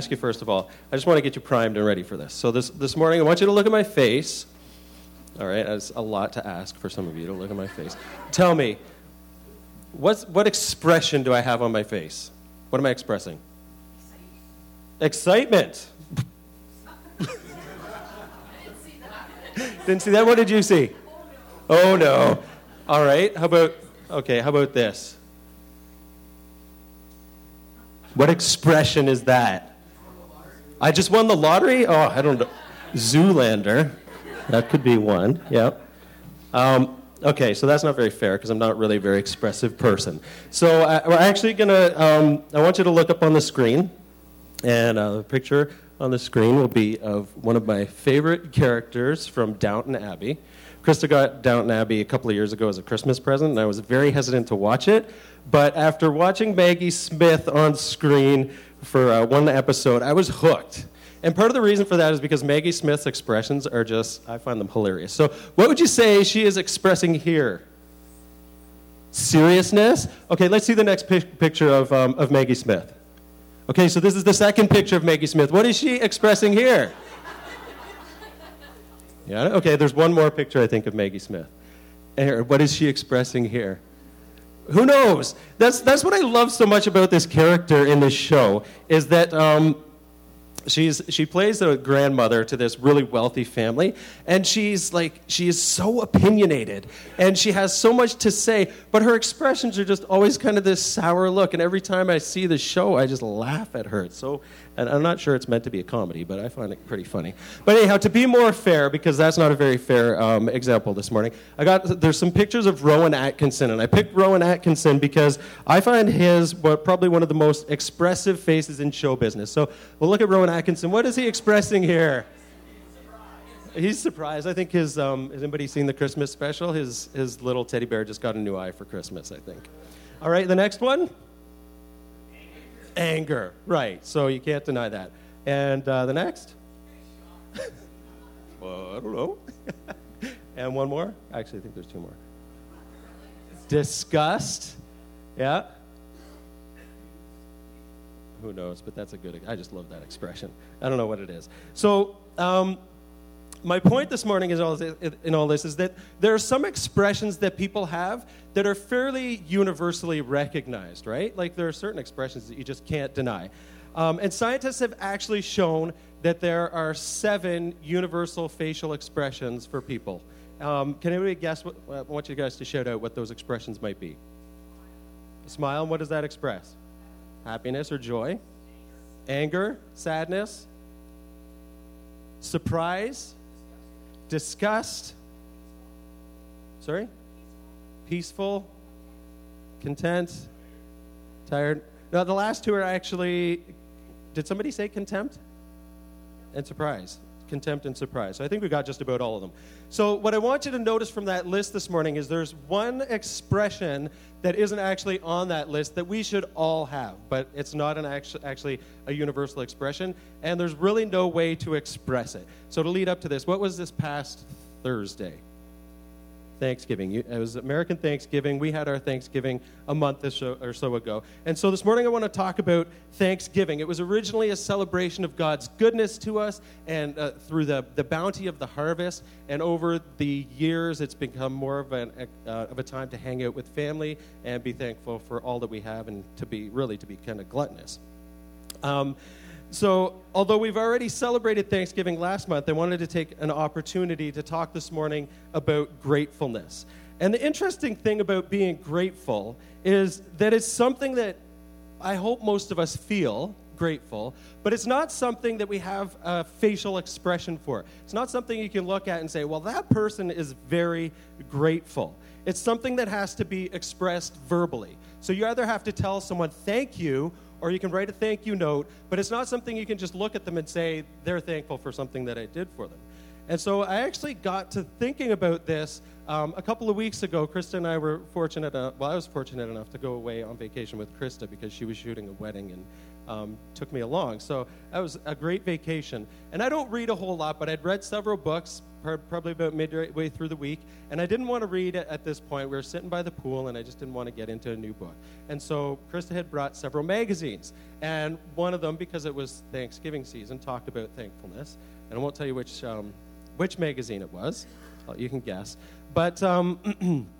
ask you first of all. I just want to get you primed and ready for this. So this this morning, I want you to look at my face. All right, that's a lot to ask for some of you to look at my face. Tell me, what's, what expression do I have on my face? What am I expressing? Excitement. Didn't see that. What did you see? Oh, oh no. All right. How about okay? How about this? What expression is that? I just won the lottery? Oh, I don't know. Zoolander. That could be one. Yeah. Um, okay, so that's not very fair because I'm not really a very expressive person. So I, we're actually going to, um, I want you to look up on the screen. And uh, the picture on the screen will be of one of my favorite characters from Downton Abbey. Krista got Downton Abbey a couple of years ago as a Christmas present, and I was very hesitant to watch it. But after watching Maggie Smith on screen for uh, one episode, I was hooked. And part of the reason for that is because Maggie Smith's expressions are just, I find them hilarious. So, what would you say she is expressing here? Seriousness? Okay, let's see the next picture of, um, of Maggie Smith. Okay, so this is the second picture of Maggie Smith. What is she expressing here? Yeah, okay, there's one more picture, I think, of Maggie Smith. What is she expressing here? Who knows? That's, that's what I love so much about this character in this show, is that um, she's she plays a grandmother to this really wealthy family and she's like she is so opinionated and she has so much to say but her expressions are just always kind of this sour look and every time i see the show i just laugh at her it's so and i'm not sure it's meant to be a comedy but i find it pretty funny but anyhow to be more fair because that's not a very fair um, example this morning i got there's some pictures of rowan atkinson and i picked rowan atkinson because i find his what probably one of the most expressive faces in show business so we'll look at rowan Atkinson. What is he expressing here? He's surprised. I think his. Um, has anybody seen the Christmas special? His his little teddy bear just got a new eye for Christmas. I think. All right, the next one. Anger. Right. So you can't deny that. And uh, the next. I don't know. and one more. Actually, I think there's two more. Disgust. Yeah who knows? But that's a good. I just love that expression. I don't know what it is. So. Um, my point this morning is all this, in all this is that there are some expressions that people have that are fairly universally recognized, right? Like there are certain expressions that you just can't deny. Um, and scientists have actually shown that there are seven universal facial expressions for people. Um, can anybody guess? What, I want you guys to shout out what those expressions might be. A smile, what does that express? happiness or joy, anger, sadness, surprise, disgust, sorry, peaceful, content, tired. Now, the last two are actually, did somebody say contempt? And surprise contempt, and surprise. So I think we got just about all of them. So, what I want you to notice from that list this morning is there's one expression that isn't actually on that list that we should all have, but it's not an actu- actually a universal expression, and there's really no way to express it. So, to lead up to this, what was this past Thursday? Thanksgiving. It was American Thanksgiving. We had our Thanksgiving a month or so ago. And so this morning I want to talk about Thanksgiving. It was originally a celebration of God's goodness to us and uh, through the, the bounty of the harvest. And over the years, it's become more of, an, uh, of a time to hang out with family and be thankful for all that we have and to be really to be kind of gluttonous. Um, so, although we've already celebrated Thanksgiving last month, I wanted to take an opportunity to talk this morning about gratefulness. And the interesting thing about being grateful is that it's something that I hope most of us feel grateful, but it's not something that we have a facial expression for. It's not something you can look at and say, well, that person is very grateful. It's something that has to be expressed verbally. So you either have to tell someone thank you or you can write a thank you note, but it's not something you can just look at them and say, they're thankful for something that I did for them. And so I actually got to thinking about this um, a couple of weeks ago. Krista and I were fortunate, uh, well, I was fortunate enough to go away on vacation with Krista because she was shooting a wedding in um, took me along. So that was a great vacation. And I don't read a whole lot, but I'd read several books, probably about midway through the week, and I didn't want to read at this point. We were sitting by the pool, and I just didn't want to get into a new book. And so Krista had brought several magazines, and one of them, because it was Thanksgiving season, talked about thankfulness. And I won't tell you which um, which magazine it was. You can guess. But um,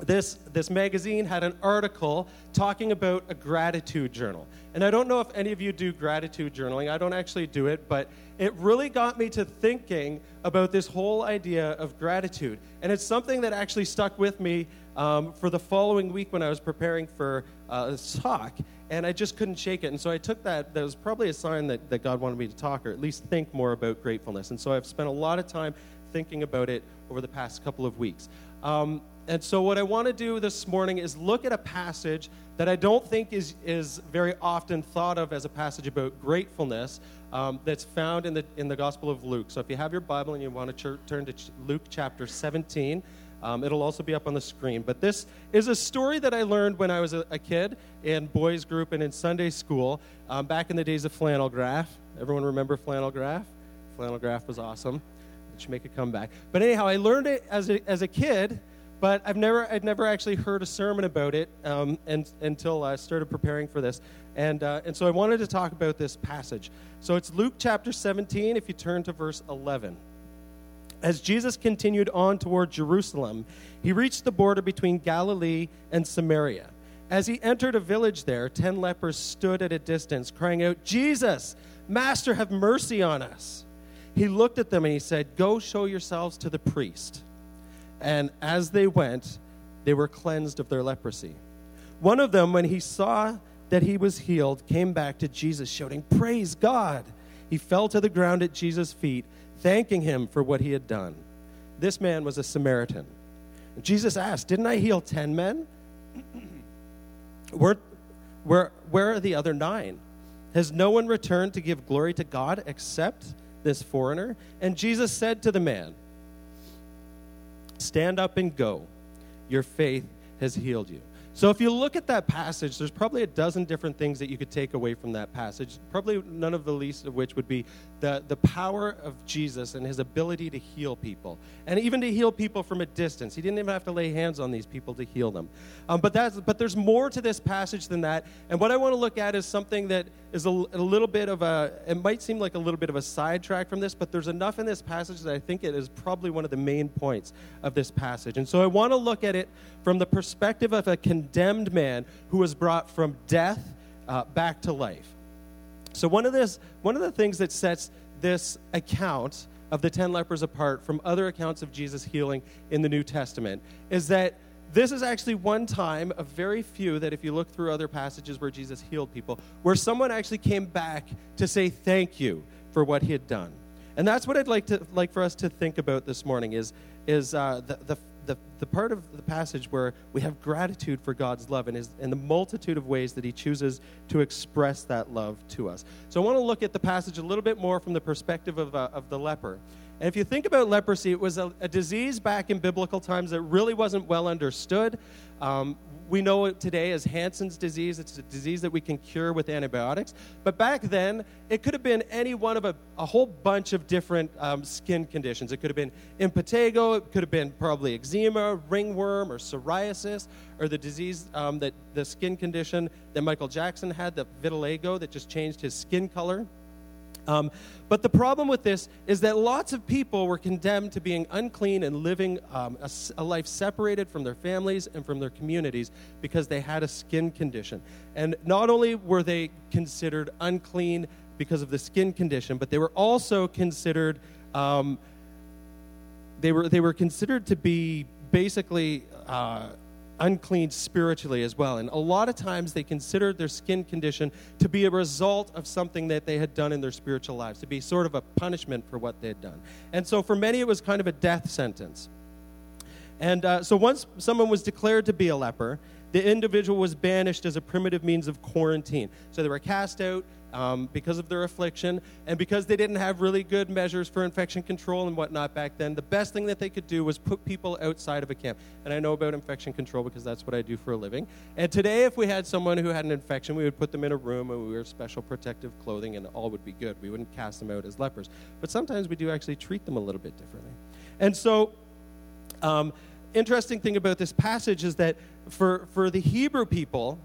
this, this magazine had an article talking about a gratitude journal. And I don't know if any of you do gratitude journaling. I don't actually do it, but it really got me to thinking about this whole idea of gratitude. And it's something that actually stuck with me um, for the following week when I was preparing for uh, this talk. And I just couldn't shake it. And so I took that, that was probably a sign that, that God wanted me to talk or at least think more about gratefulness. And so I've spent a lot of time thinking about it over the past couple of weeks. Um, and so, what I want to do this morning is look at a passage that I don't think is, is very often thought of as a passage about gratefulness um, that's found in the, in the Gospel of Luke. So, if you have your Bible and you want to ch- turn to ch- Luke chapter 17, um, it'll also be up on the screen. But this is a story that I learned when I was a, a kid in boys' group and in Sunday school um, back in the days of flannel graph. Everyone remember flannel graph? Flannel graph was awesome. It should make a comeback. But anyhow, I learned it as a, as a kid but I've never, I'd never actually heard a sermon about it um, and, until I started preparing for this. And, uh, and so I wanted to talk about this passage. So it's Luke chapter 17, if you turn to verse 11. As Jesus continued on toward Jerusalem, he reached the border between Galilee and Samaria. As he entered a village there, ten lepers stood at a distance, crying out, Jesus, Master, have mercy on us. He looked at them and he said, Go show yourselves to the priest. And as they went, they were cleansed of their leprosy. One of them, when he saw that he was healed, came back to Jesus, shouting, Praise God! He fell to the ground at Jesus' feet, thanking him for what he had done. This man was a Samaritan. Jesus asked, Didn't I heal ten men? where, where, where are the other nine? Has no one returned to give glory to God except this foreigner? And Jesus said to the man, Stand up and go. Your faith has healed you. So, if you look at that passage, there's probably a dozen different things that you could take away from that passage. Probably none of the least of which would be the, the power of Jesus and his ability to heal people, and even to heal people from a distance. He didn't even have to lay hands on these people to heal them. Um, but, that's, but there's more to this passage than that. And what I want to look at is something that is a, a little bit of a, it might seem like a little bit of a sidetrack from this, but there's enough in this passage that I think it is probably one of the main points of this passage. And so I want to look at it from the perspective of a condemned man who was brought from death uh, back to life. So one of this, one of the things that sets this account of the ten lepers apart from other accounts of Jesus healing in the New Testament is that this is actually one time of very few that if you look through other passages where Jesus healed people, where someone actually came back to say thank you for what he had done. And that's what I'd like to like for us to think about this morning is is uh, the, the the, the part of the passage where we have gratitude for God's love and, his, and the multitude of ways that He chooses to express that love to us. So I want to look at the passage a little bit more from the perspective of, uh, of the leper. And if you think about leprosy, it was a, a, disease back in biblical times that really wasn't well understood. Um, we know it today as Hansen's disease. It's a disease that we can cure with antibiotics. But back then, it could have been any one of a, a whole bunch of different um, skin conditions. It could have been impetigo, it could have been probably eczema, ringworm, or psoriasis, or the disease um, that the skin condition that Michael Jackson had, the vitiligo, that just changed his skin color. Um, but the problem with this is that lots of people were condemned to being unclean and living um, a, a, life separated from their families and from their communities because they had a skin condition. And not only were they considered unclean because of the skin condition, but they were also considered um, they were they were considered to be basically. Uh, unclean spiritually as well. And a lot of times they considered their skin condition to be a result of something that they had done in their spiritual lives, to be sort of a punishment for what they had done. And so for many, it was kind of a death sentence. And uh, so once someone was declared to be a leper, the individual was banished as a primitive means of quarantine. So they were cast out um, because of their affliction and because they didn't have really good measures for infection control and whatnot back then. The best thing that they could do was put people outside of a camp. And I know about infection control because that's what I do for a living. And today, if we had someone who had an infection, we would put them in a room and we wear special protective clothing and all would be good. We wouldn't cast them out as lepers. But sometimes we do actually treat them a little bit differently. And so, um, interesting thing about this passage is that for, for the Hebrew people,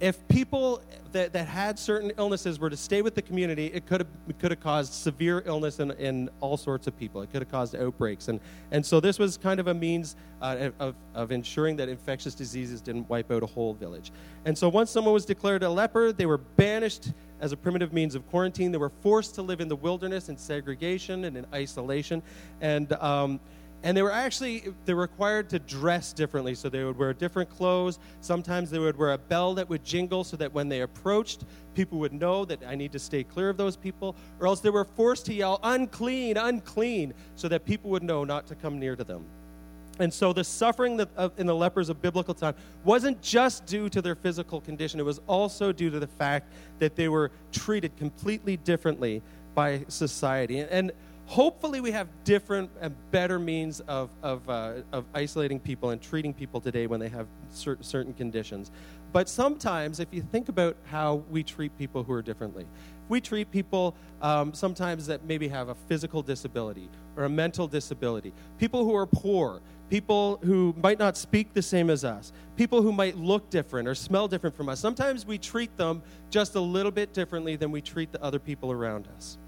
if people that, that had certain illnesses were to stay with the community, it could have, it could have caused severe illness in, in all sorts of people. It could have caused outbreaks. And, and so this was kind of a means uh, of, of ensuring that infectious diseases didn't wipe out a whole village. And so once someone was declared a leper, they were banished as a primitive means of quarantine. They were forced to live in the wilderness in segregation and in isolation. And um, and they were actually they were required to dress differently. So they would wear different clothes. Sometimes they would wear a bell that would jingle so that when they approached people would know that i need to stay clear of those people. Or else they were forced to yell unclean unclean so that people would know not to come near to them. And so the suffering that, in the lepers of biblical time wasn't just due to their physical condition. It was also due to the fact that they were treated completely differently by society. And hopefully we have different and better means of, of, uh, of isolating people and treating people today when they have cer- certain conditions. But sometimes if you think about how we treat people who are differently if we treat people um, sometimes that maybe have a physical disability or a mental disability people who are poor people who might not speak the same as us people who might look different or smell different from us. Sometimes we treat them just a little bit differently than we treat the other people around us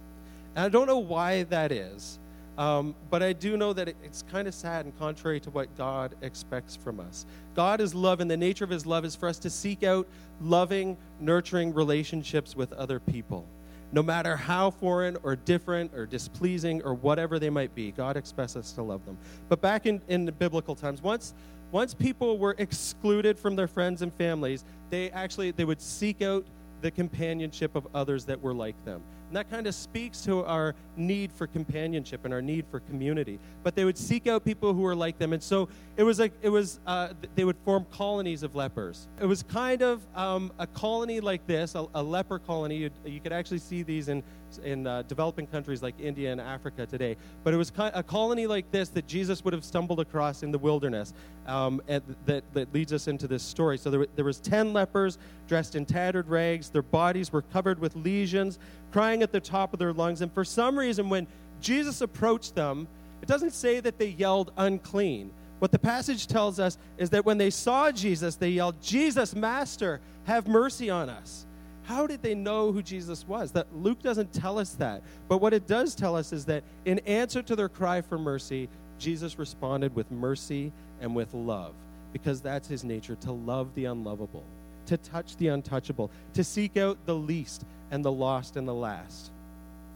and I don't know why that is, um, but I do know that it, it's kind of sad and contrary to what God expects from us. God is love, and the nature of his love is for us to seek out loving, nurturing relationships with other people. No matter how foreign or different or displeasing or whatever they might be, God expects us to love them. But back in, in the biblical times, once once people were excluded from their friends and families, they actually they would seek out the companionship of others that were like them. And that kind of speaks to our need for companionship and our need for community. But they would seek out people who were like them. And so it was like, it was, uh, they would form colonies of lepers. It was kind of um, a colony like this, a, a leper colony. You'd, you could actually see these in, in uh, developing countries like India and Africa today. But it was a colony like this that Jesus would have stumbled across in the wilderness um, that, that leads us into this story. So there, there was 10 lepers dressed in tattered rags. Their bodies were covered with lesions crying at the top of their lungs. And for some reason, when Jesus approached them, it doesn't say that they yelled unclean. What the passage tells us is that when they saw Jesus, they yelled, Jesus, Master, have mercy on us. How did they know who Jesus was? That Luke doesn't tell us that. But what it does tell us is that in answer to their cry for mercy, Jesus responded with mercy and with love, because that's his nature to love the unlovable, to touch the untouchable, to seek out the least, and the lost and the last.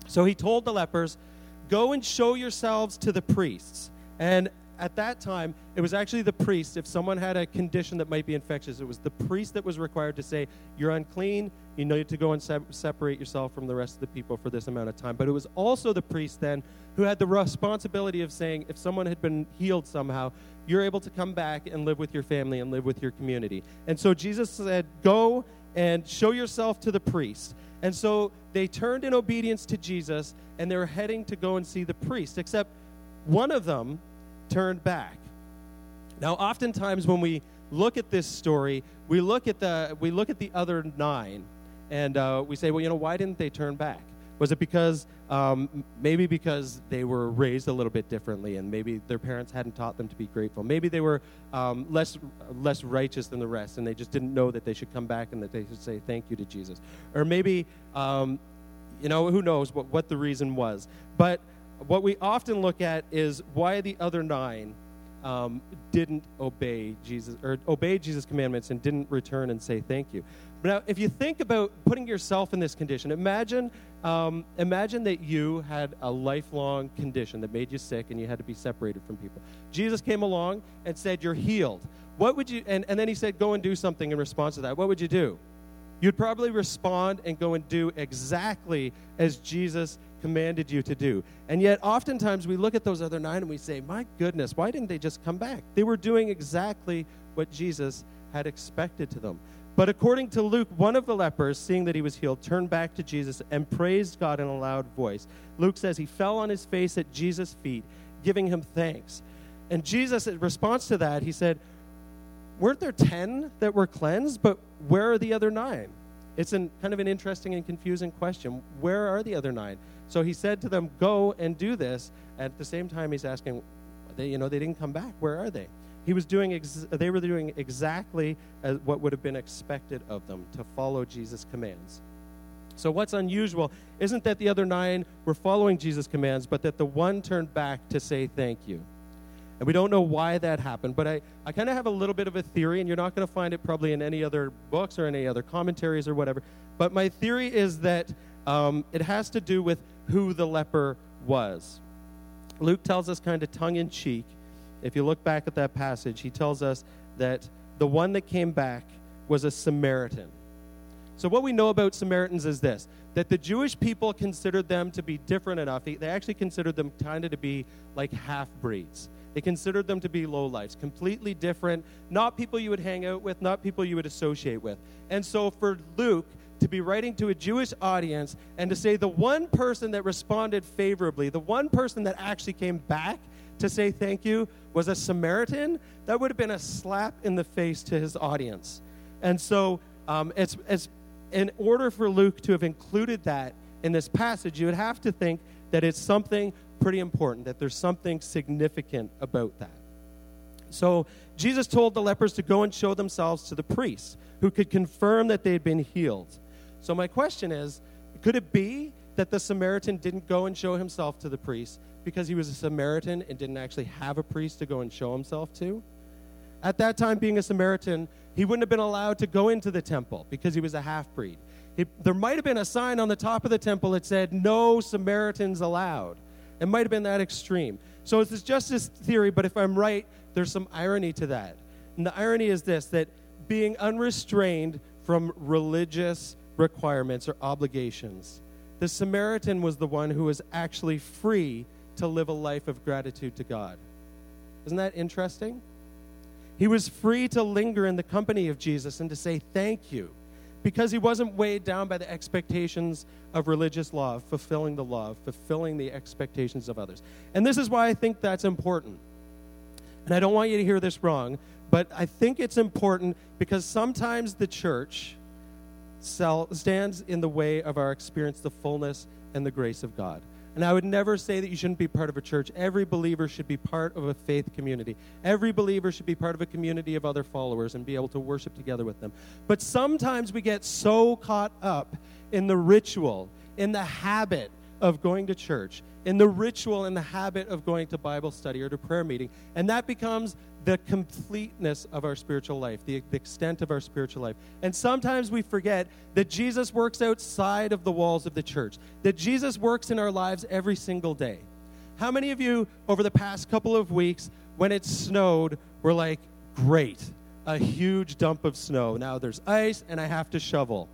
So he told the lepers, Go and show yourselves to the priests. And at that time, it was actually the priest. If someone had a condition that might be infectious, it was the priest that was required to say, You're unclean. You need to go and se- separate yourself from the rest of the people for this amount of time. But it was also the priest then who had the responsibility of saying, If someone had been healed somehow, you're able to come back and live with your family and live with your community. And so Jesus said, Go and show yourself to the priest. And so they turned in obedience to Jesus and they were heading to go and see the priest, except one of them turned back. Now, oftentimes when we look at this story, we look at the, we look at the other nine and uh, we say, well, you know, why didn't they turn back? Was it because um, maybe because they were raised a little bit differently and maybe their parents hadn't taught them to be grateful? Maybe they were um, less, less righteous than the rest and they just didn't know that they should come back and that they should say thank you to Jesus. Or maybe, um, you know, who knows what, what the reason was. But what we often look at is why the other nine um, didn't obey Jesus or obey Jesus' commandments and didn't return and say thank you. Now, if you think about putting yourself in this condition, imagine, um, imagine that you had a lifelong condition that made you sick and you had to be separated from people. Jesus came along and said, You're healed. What would you, and, and then he said, Go and do something in response to that. What would you do? You'd probably respond and go and do exactly as Jesus commanded you to do. And yet, oftentimes, we look at those other nine and we say, My goodness, why didn't they just come back? They were doing exactly what Jesus had expected to them. But according to Luke, one of the lepers, seeing that he was healed, turned back to Jesus and praised God in a loud voice. Luke says he fell on his face at Jesus' feet, giving him thanks. And Jesus, in response to that, he said, Weren't there 10 that were cleansed? But where are the other nine? It's an, kind of an interesting and confusing question. Where are the other nine? So he said to them, Go and do this. At the same time, he's asking, they, you know, they didn't come back. Where are they? He was doing ex- they were doing exactly as what would have been expected of them to follow Jesus' commands. So, what's unusual isn't that the other nine were following Jesus' commands, but that the one turned back to say thank you. And we don't know why that happened, but I, I kind of have a little bit of a theory, and you're not going to find it probably in any other books or any other commentaries or whatever. But my theory is that um, it has to do with who the leper was. Luke tells us kind of tongue in cheek if you look back at that passage, he tells us that the one that came back was a Samaritan. So, what we know about Samaritans is this that the Jewish people considered them to be different enough. They, actually considered them kind of to be like half breeds. They considered them to be low lives, completely different, not people you would hang out with, not people you would associate with. And so, for Luke to be writing to a Jewish audience and to say the one person that responded favorably, the one person that actually came back to say thank you was a Samaritan, that would have been a slap in the face to his audience. And so um, it's, it's in order for Luke to have included that in this passage, you would have to think that it's something pretty important, that there's something significant about that. So Jesus told the lepers to go and show themselves to the priests who could confirm that they had been healed. So my question is could it be that the Samaritan didn't go and show himself to the priest because he was a Samaritan and didn't actually have a priest to go and show himself to. At that time, being a Samaritan, he wouldn't have been allowed to go into the temple because he was a half breed. There might have been a sign on the top of the temple that said, No Samaritans allowed. It might have been that extreme. So it's just this theory, but if I'm right, there's some irony to that. And the irony is this that being unrestrained from religious requirements or obligations, the Samaritan was the one who was actually free to live a life of gratitude to God. Isn't that interesting? He was free to linger in the company of Jesus and to say thank you because he wasn't weighed down by the expectations of religious law, fulfilling the law, fulfilling the expectations of others. And this is why I think that's important. And I don't want you to hear this wrong, but I think it's important because sometimes the church stands in the way of our experience the fullness and the grace of God. And I would never say that you shouldn't be part of a church. Every believer should be part of a faith community. Every believer should be part of a community of other followers and be able to worship together with them. But sometimes we get so caught up in the ritual, in the habit of going to church, in the ritual and the habit of going to Bible study or to prayer meeting. And that becomes the completeness of our spiritual life, the, the, extent of our spiritual life. And sometimes we forget that Jesus works outside of the walls of the church, that Jesus works in our lives every single day. How many of you, over the past couple of weeks, when it snowed, were like, great, a huge dump of snow. Now there's ice and I have to shovel.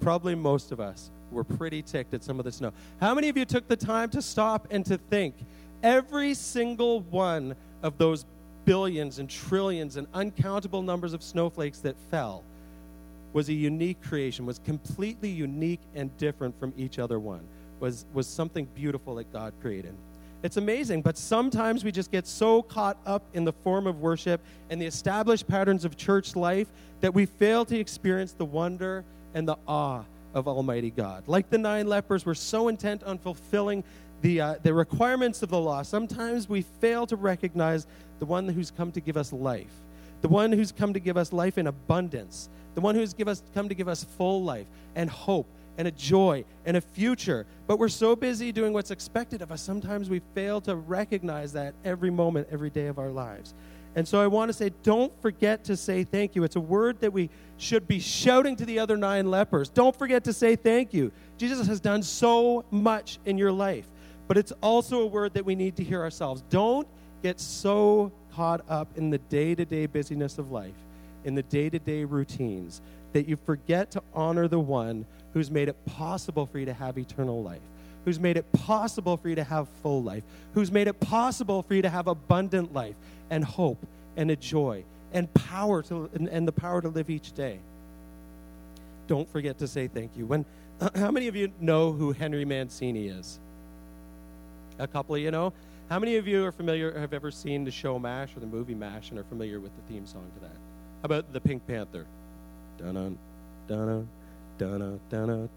Probably most of us were pretty ticked at some of the snow. How many of you took the time to stop and to think every single one of those billions and trillions and uncountable numbers of snowflakes that fell was a unique creation, was completely unique and different from each other one, was, was something beautiful that God created. It's amazing, but sometimes we just get so caught up in the form of worship and the established patterns of church life that we fail to experience the wonder and the awe of Almighty God. Like the nine lepers, we're so intent on fulfilling the, uh, the requirements of the law, sometimes we fail to recognize the one who's come to give us life, the one who's come to give us life in abundance, the one who's give us, come to give us full life and hope and a joy and a future. But we're so busy doing what's expected of us, sometimes we fail to recognize that every moment, every day of our lives. And so I want to say, don't forget to say thank you. It's a word that we should be shouting to the other nine lepers. Don't forget to say thank you. Jesus has done so much in your life but it's also a word that we need to hear ourselves. Don't get so caught up in the day to day busyness of life, in the day to day routines, that you forget to honor the one who's made it possible for you to have eternal life, who's made it possible for you to have full life, who's made it possible for you to have abundant life and hope and a joy and power to, and, and the power to live each day. Don't forget to say thank you. When, how many of you know who Henry Mancini is? A couple of you know. How many of you are familiar, have ever seen the show MASH or the movie MASH and are familiar with the theme song to that? How about the Pink Panther? Dun dun dun dun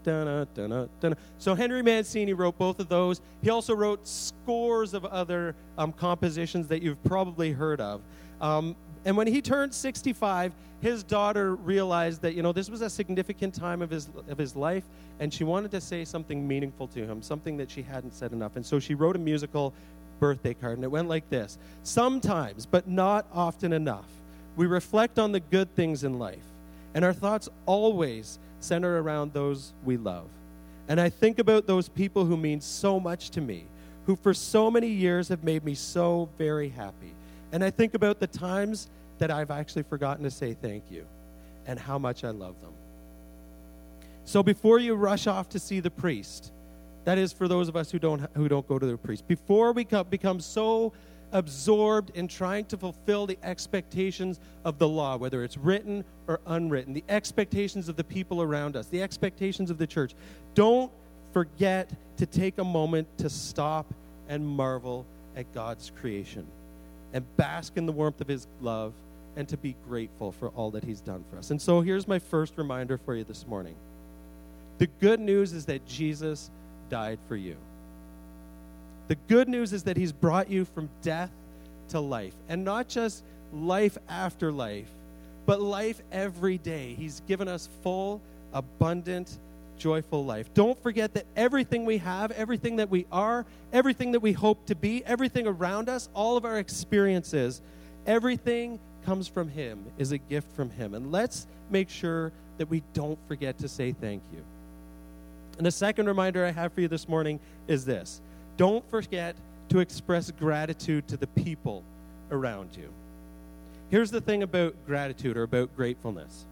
dun dun dun. So Henry Mancini wrote both of those. He also wrote scores of other um, compositions that you've probably heard of. Um, and when he turned 65, his daughter realized that you know this was a significant time of his of his life, and she wanted to say something meaningful to him, something that she hadn't said enough. And so she wrote a musical birthday card, and it went like this Sometimes, but not often enough, we reflect on the good things in life, and our thoughts always center around those we love. And I think about those people who mean so much to me, who for so many years have made me so very happy. And I think about the times that I've actually forgotten to say thank you and how much I love them. So before you rush off to see the priest, that is for those of us who don't, who don't go to the priest. Before we become so absorbed in trying to fulfill the expectations of the law, whether it's written or unwritten, the expectations of the people around us, the expectations of the church, don't forget to take a moment to stop and marvel at God's creation and bask in the warmth of His love and to be grateful for all that He's done for us. And so here's my first reminder for you this morning. The good news is that Jesus died for you. The good news is that he's brought you from death to life, and not just life after life, but life every day. He's given us full, abundant, joyful life. Don't forget that everything we have, everything that we are, everything that we hope to be, everything around us, all of our experiences, everything comes from Him, is a gift from Him. And let's make sure that we don't forget to say thank you. And the second reminder I have for you this morning is this don't forget to express gratitude to the people around you. Here's the thing about gratitude or about gratefulness.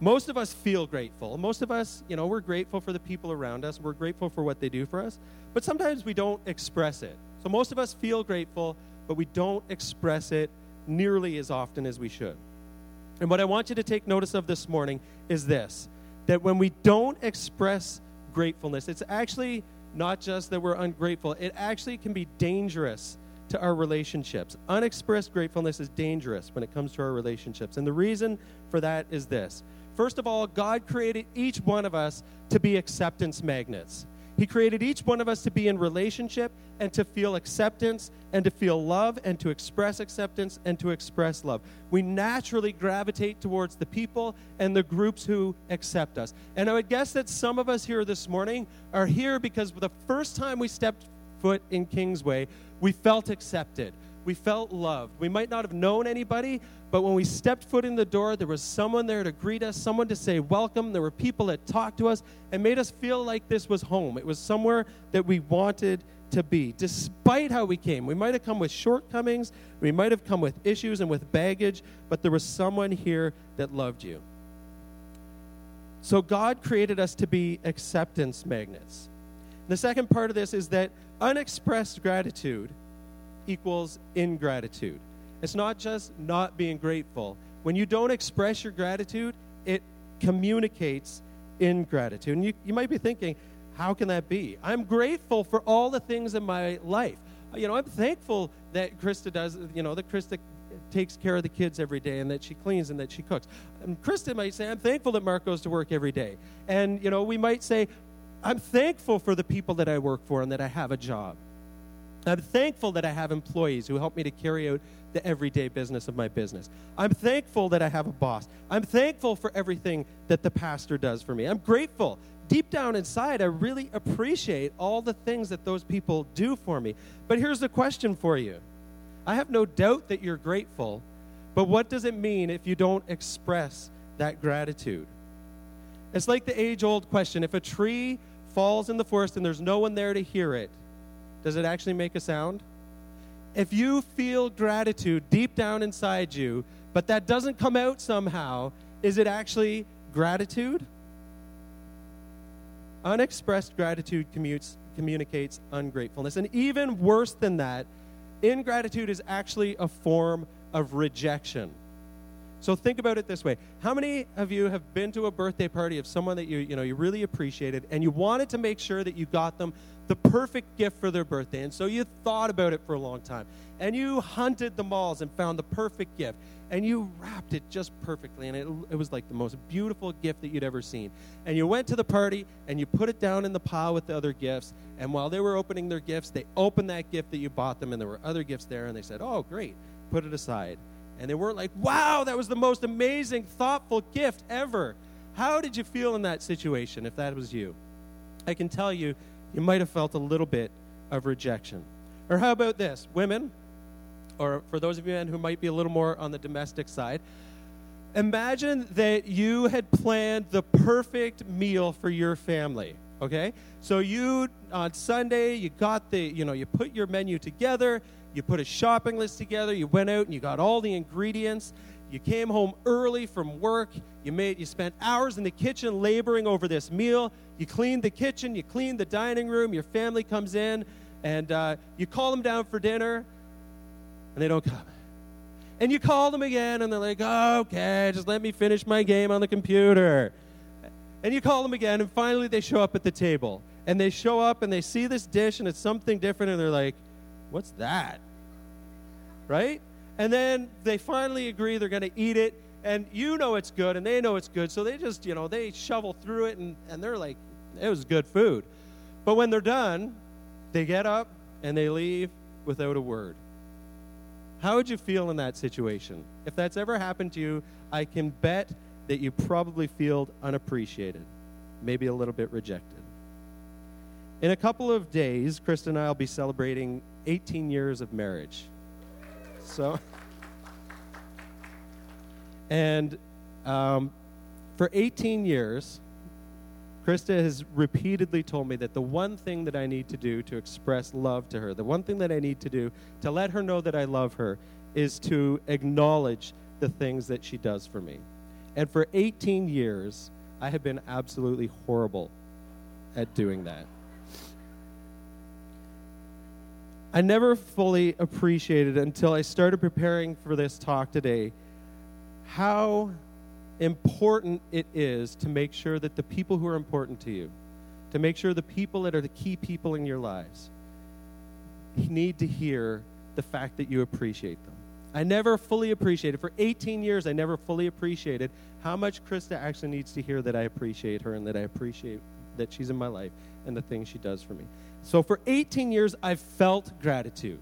Most of us feel grateful. Most of us, you know, we're grateful for the people around us. We're grateful for what they do for us. But sometimes we don't express it. So most of us feel grateful, but we don't express it nearly as often as we should. And what I want you to take notice of this morning is this that when we don't express gratefulness, it's actually not just that we're ungrateful, it actually can be dangerous to our relationships. Unexpressed gratefulness is dangerous when it comes to our relationships. And the reason for that is this. First of all, God created each one of us to be acceptance magnets. He created each one of us to be in relationship and to feel acceptance and to feel love and to express acceptance and to express love. We naturally gravitate towards the people and the groups who accept us. And I would guess that some of us here this morning are here because the first time we stepped foot in Kingsway, we felt accepted. We felt loved. We might not have known anybody, but when we stepped foot in the door, there was someone there to greet us, someone to say welcome. There were people that talked to us and made us feel like this was home. It was somewhere that we wanted to be, despite how we came. We might have come with shortcomings, we might have come with issues and with baggage, but there was someone here that loved you. So God created us to be acceptance magnets. The second part of this is that unexpressed gratitude equals ingratitude. It's not just not being grateful. When you don't express your gratitude, it communicates ingratitude. And you, you might be thinking, how can that be? I'm grateful for all the things in my life. Uh, you know, I'm thankful that Krista does, you know, that Krista takes care of the kids every day and that she cleans and that she cooks. And Krista might say, I'm thankful that Mark goes to work every day. And, you know, we might say, I'm thankful for the people that I work for and that I have a job. I'm thankful that I have employees who help me to carry out the everyday business of my business. I'm thankful that I have a boss. I'm thankful for everything that the pastor does for me. I'm grateful. Deep down inside, I really appreciate all the things that those people do for me. But here's the question for you I have no doubt that you're grateful, but what does it mean if you don't express that gratitude? It's like the age old question if a tree falls in the forest and there's no one there to hear it, does it actually make a sound? If you feel gratitude deep down inside you, but that doesn't come out somehow, is it actually gratitude? Unexpressed gratitude commutes, communicates ungratefulness. And even worse than that, ingratitude is actually a form of rejection. So think about it this way. How many of you have been to a birthday party of someone that you, you know, you really appreciated and you wanted to make sure that you got them the perfect gift for their birthday. And so you thought about it for a long time. And you hunted the malls and found the perfect gift. And you wrapped it just perfectly. And it, it was like the most beautiful gift that you'd ever seen. And you went to the party and you put it down in the pile with the other gifts. And while they were opening their gifts, they opened that gift that you bought them. And there were other gifts there. And they said, Oh, great. Put it aside. And they weren't like, Wow, that was the most amazing, thoughtful gift ever. How did you feel in that situation if that was you? I can tell you you might have felt a little bit of rejection. Or how about this? Women, or for those of you men who might be a little more on the domestic side, imagine that you had planned the perfect meal for your family okay so you on sunday you got the you know you put your menu together you put a shopping list together you went out and you got all the ingredients you came home early from work. You made you spent hours in the kitchen laboring over this meal. You clean the kitchen, you clean the dining room. Your family comes in, and uh, you call them down for dinner, and they don't come. And you call them again, and they're like, "Okay, just let me finish my game on the computer." And you call them again, and finally they show up at the table. And they show up and they see this dish, and it's something different, and they're like, "What's that?" Right? And then they finally agree they're going to eat it, and you know it's good, and they know it's good, so they just, you know, they shovel through it, and, and they're like, it was good food. But when they're done, they get up and they leave without a word. How would you feel in that situation? If that's ever happened to you, I can bet that you probably feel unappreciated, maybe a little bit rejected. In a couple of days, Krista and I will be celebrating 18 years of marriage. So, and um, for 18 years, Krista has repeatedly told me that the one thing that I need to do to express love to her, the one thing that I need to do to let her know that I love her, is to acknowledge the things that she does for me. And for 18 years, I have been absolutely horrible at doing that. I never fully appreciated until I started preparing for this talk today how important it is to make sure that the people who are important to you, to make sure the people that are the key people in your lives, need to hear the fact that you appreciate them. I never fully appreciated. For 18 years, I never fully appreciated how much Krista actually needs to hear that I appreciate her and that I appreciate that she's in my life and the things she does for me. So for 18 years, I've felt gratitude.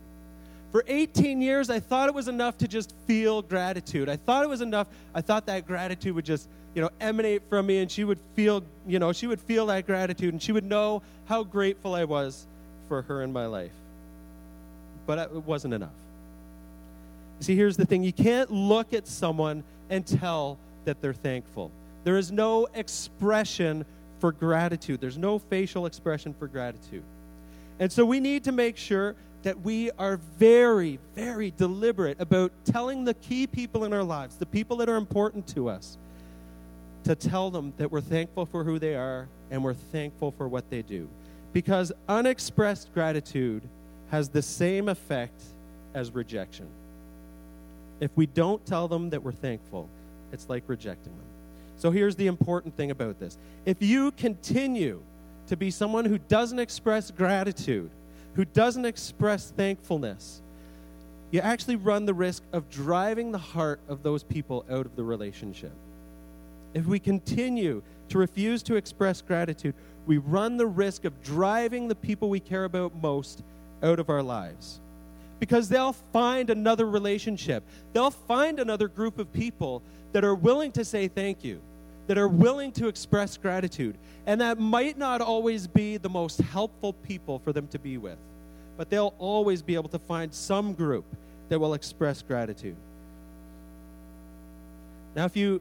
For 18 years, I thought it was enough to just feel gratitude. I thought it was enough. I thought that gratitude would just, you know, emanate from me and she would feel, you know, she would feel that gratitude and she would know how grateful I was for her in my life. But it wasn't enough. See, here's the thing you can't look at someone and tell that they're thankful. There is no expression for gratitude, there's no facial expression for gratitude. And so we need to make sure that we are very, very deliberate about telling the key people in our lives, the people that are important to us, to tell them that we're thankful for who they are and we're thankful for what they do. Because unexpressed gratitude has the same effect as rejection. If we don't tell them that we're thankful, it's like rejecting them. So here's the important thing about this if you continue to be someone who doesn't express gratitude, who doesn't express thankfulness, you actually run the risk of driving the heart of those people out of the relationship. If we continue to refuse to express gratitude, we run the risk of driving the people we care about most out of our lives. Because they'll find another relationship, they'll find another group of people that are willing to say thank you that are willing to express gratitude. And that might not always be the most helpful people for them to be with, but they'll always be able to find some group that will express gratitude. Now, if you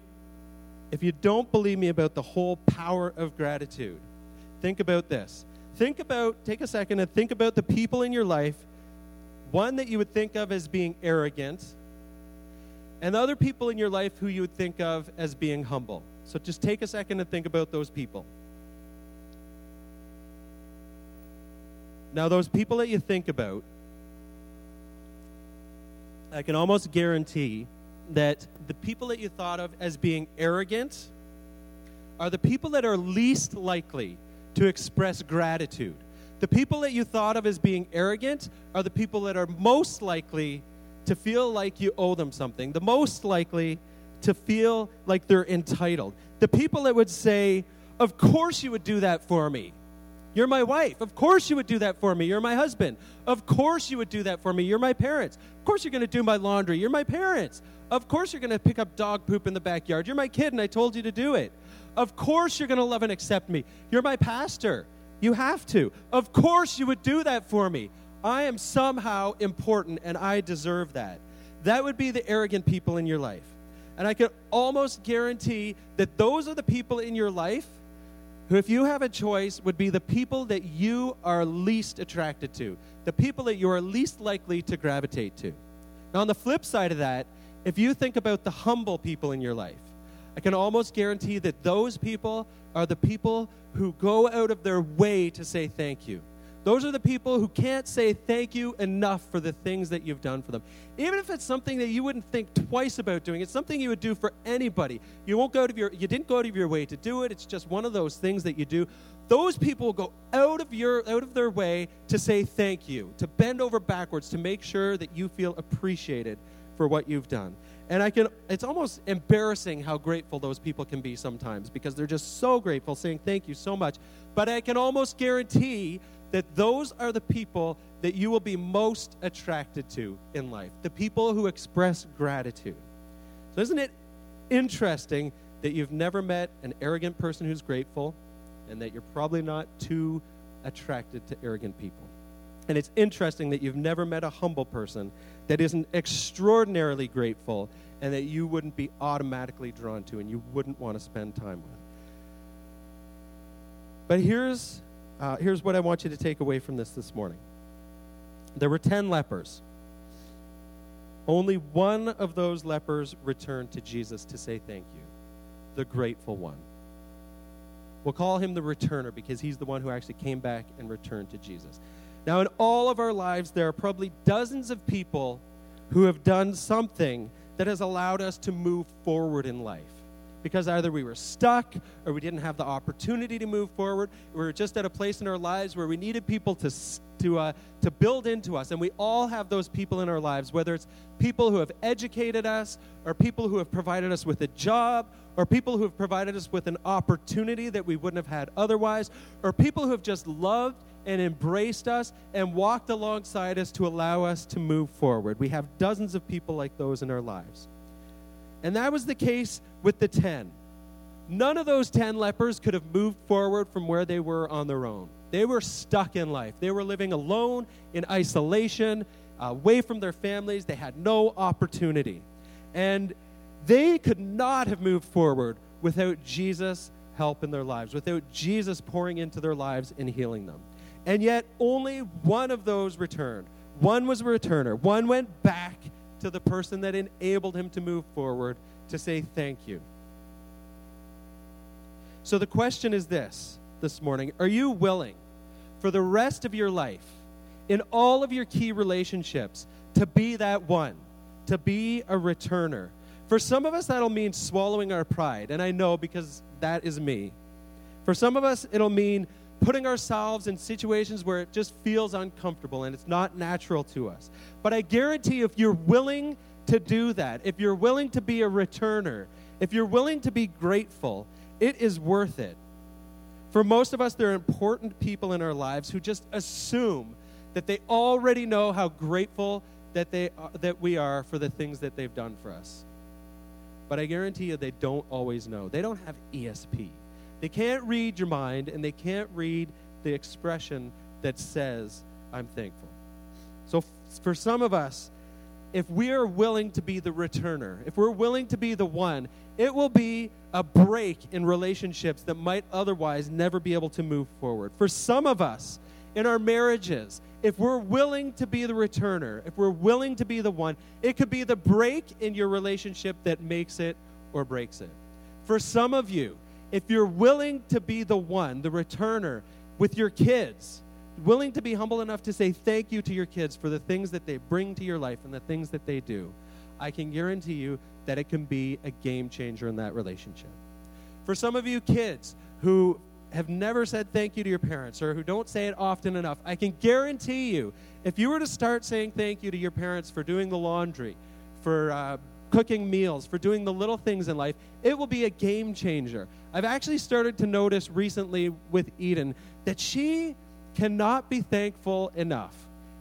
if you don't believe me about the whole power of gratitude, think about this. Think about, take a second and think about the people in your life, one that you would think of as being arrogant, and other people in your life who you would think of as being humble. So just take a second and think about those people. Now, those people that you think about, I can almost guarantee that the people that you thought of as being arrogant are the people that are least likely to express gratitude. The people that you thought of as being arrogant are the people that are most likely to feel like you owe them something, the most likely to feel like they're entitled. The people that would say, Of course you would do that for me. You're my wife. Of course you would do that for me. You're my husband. Of course you would do that for me. You're my parents. Of course you're going to do my laundry. You're my parents. Of course you're going to pick up dog poop in the backyard. You're my kid and I told you to do it. Of course you're going to love and accept me. You're my pastor. You have to. Of course you would do that for me. I am somehow important and I deserve that. That would be the arrogant people in your life. And I can almost guarantee that those are the people in your life who, if you have a choice, would be the people that you are least attracted to, the people that you are least likely to gravitate to. Now, on the flip side of that, if you think about the humble people in your life, I can almost guarantee that those people are the people who go out of their way to say thank you. Those are the people who can't say thank you enough for the things that you've done for them. Even if it's something that you wouldn't think twice about doing, it's something you would do for anybody. You won't go to your you didn't go out of your way to do it. It's just one of those things that you do. Those people will go out of your out of their way to say thank you, to bend over backwards to make sure that you feel appreciated for what you've done. And I can it's almost embarrassing how grateful those people can be sometimes because they're just so grateful saying thank you so much. But I can almost guarantee that those are the people that you will be most attracted to in life, the people who express gratitude. So, isn't it interesting that you've never met an arrogant person who's grateful and that you're probably not too attracted to arrogant people? And it's interesting that you've never met a humble person that isn't extraordinarily grateful and that you wouldn't be automatically drawn to and you wouldn't want to spend time with. But here's uh, here's what I want you to take away from this this morning. There were 10 lepers. Only one of those lepers returned to Jesus to say thank you, the grateful one. We'll call him the returner because he's the one who actually came back and returned to Jesus. Now, in all of our lives, there are probably dozens of people who have done something that has allowed us to move forward in life because either we were stuck or we didn't have the opportunity to move forward. We were just at a place in our lives where we needed people to, to, uh, to build into us. And we all have those people in our lives, whether it's people who have educated us, or people who have provided us with a job, or people who have provided us with an opportunity that we wouldn't have had otherwise, or people who have just loved and embraced us and walked alongside us to allow us to move forward. We have dozens of people like those in our lives. And that was the case with the 10. None of those 10 lepers could have moved forward from where they were on their own. They were stuck in life. They were living alone, in isolation, uh, away from their families. They had no opportunity. And they could not have moved forward without Jesus' help in their lives, without Jesus pouring into their lives and healing them. And yet, only one of those returned. One was a returner. One went back to the person that enabled him to move forward to say thank you. So the question is this this morning Are you willing for the rest of your life, in all of your key relationships, to be that one, to be a returner? For some of us, that'll mean swallowing our pride. And I know because that is me. For some of us, it'll mean putting ourselves in situations where it just feels uncomfortable and it's not natural to us. But I guarantee if you're willing to do that, if you're willing to be a returner, if you're willing to be grateful, it is worth it. For most of us, there are important people in our lives who just assume that they already know how grateful that, they are, that we are for the things that they've done for us. But I guarantee you, they don't always know. They don't have ESP. They can't read your mind and they can't read the expression that says, I'm thankful. So, f- for some of us, if we are willing to be the returner, if we're willing to be the one, it will be a break in relationships that might otherwise never be able to move forward. For some of us, in our marriages, if we're willing to be the returner, if we're willing to be the one, it could be the break in your relationship that makes it or breaks it. For some of you, if you're willing to be the one, the returner with your kids, willing to be humble enough to say thank you to your kids for the things that they bring to your life and the things that they do, I can guarantee you that it can be a game changer in that relationship. For some of you kids who have never said thank you to your parents or who don't say it often enough, I can guarantee you, if you were to start saying thank you to your parents for doing the laundry, for uh, cooking meals, for doing the little things in life, it will be a game changer. I've actually started to notice recently with Eden that she cannot be thankful enough.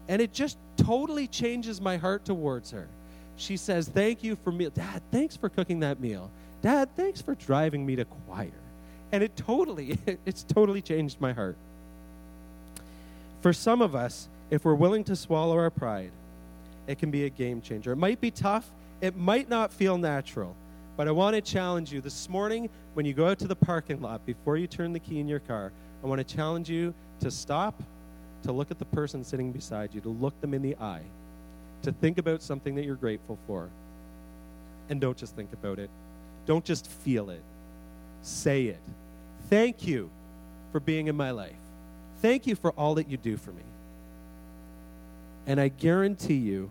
And it just totally changes my heart towards her. She says, Thank you for meal. Dad, thanks for cooking that meal. Dad, thanks for driving me to choir. And it totally, it's totally changed my heart. For some of us, if we're willing to swallow our pride, it can be a game changer. It might be tough, it might not feel natural, but I want to challenge you this morning when you go out to the parking lot before you turn the key in your car. I want to challenge you to stop, to look at the person sitting beside you, to look them in the eye, to think about something that you're grateful for. And don't just think about it, don't just feel it, say it. Thank you for being in my life. Thank you for all that you do for me. And I guarantee you,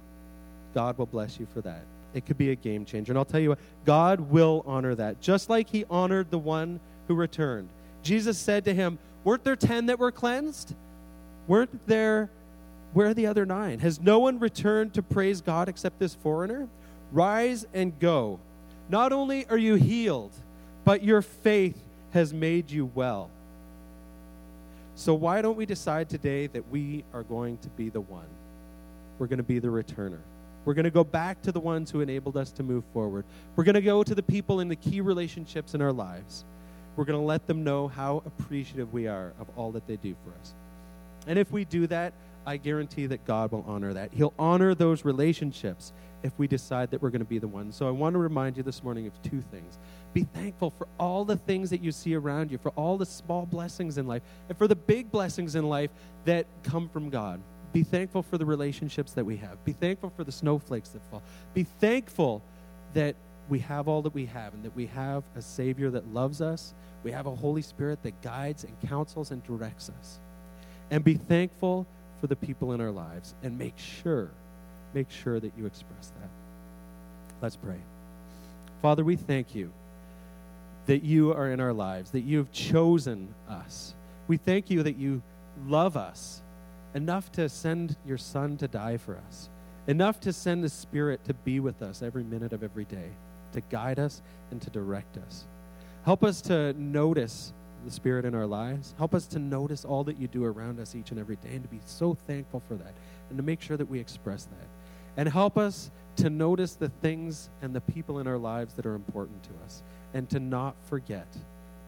God will bless you for that. It could be a game changer. And I'll tell you what, God will honor that, just like He honored the one who returned. Jesus said to him, Weren't there ten that were cleansed? Weren't there, where are the other nine? Has no one returned to praise God except this foreigner? Rise and go. Not only are you healed, but your faith has made you well. So, why don't we decide today that we are going to be the one? We're going to be the returner. We're going to go back to the ones who enabled us to move forward. We're going to go to the people in the key relationships in our lives. We're going to let them know how appreciative we are of all that they do for us. And if we do that, I guarantee that God will honor that. He'll honor those relationships if we decide that we're going to be the ones. So I want to remind you this morning of two things. Be thankful for all the things that you see around you, for all the small blessings in life, and for the big blessings in life that come from God. Be thankful for the relationships that we have. Be thankful for the snowflakes that fall. Be thankful that we have all that we have and that we have a Savior that loves us. We have a Holy Spirit that guides and counsels and directs us. And be thankful for the people in our lives and make sure, make sure that you express that. Let's pray. Father, we thank you that you are in our lives, that you have chosen us. We thank you that you love us enough to send your Son to die for us, enough to send the Spirit to be with us every minute of every day, to guide us and to direct us. Help us to notice the Spirit in our lives. Help us to notice all that you do around us each and every day and to be so thankful for that and to make sure that we express that. And help us to notice the things and the people in our lives that are important to us and to not forget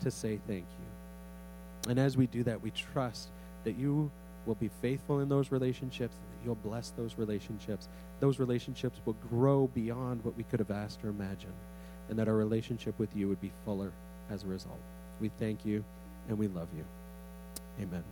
to say thank you. And as we do that, we trust that you will be faithful in those relationships, you'll bless those relationships. Those relationships will grow beyond what we could have asked or imagined, and that our relationship with you would be fuller as a result. We thank you and we love you. Amen.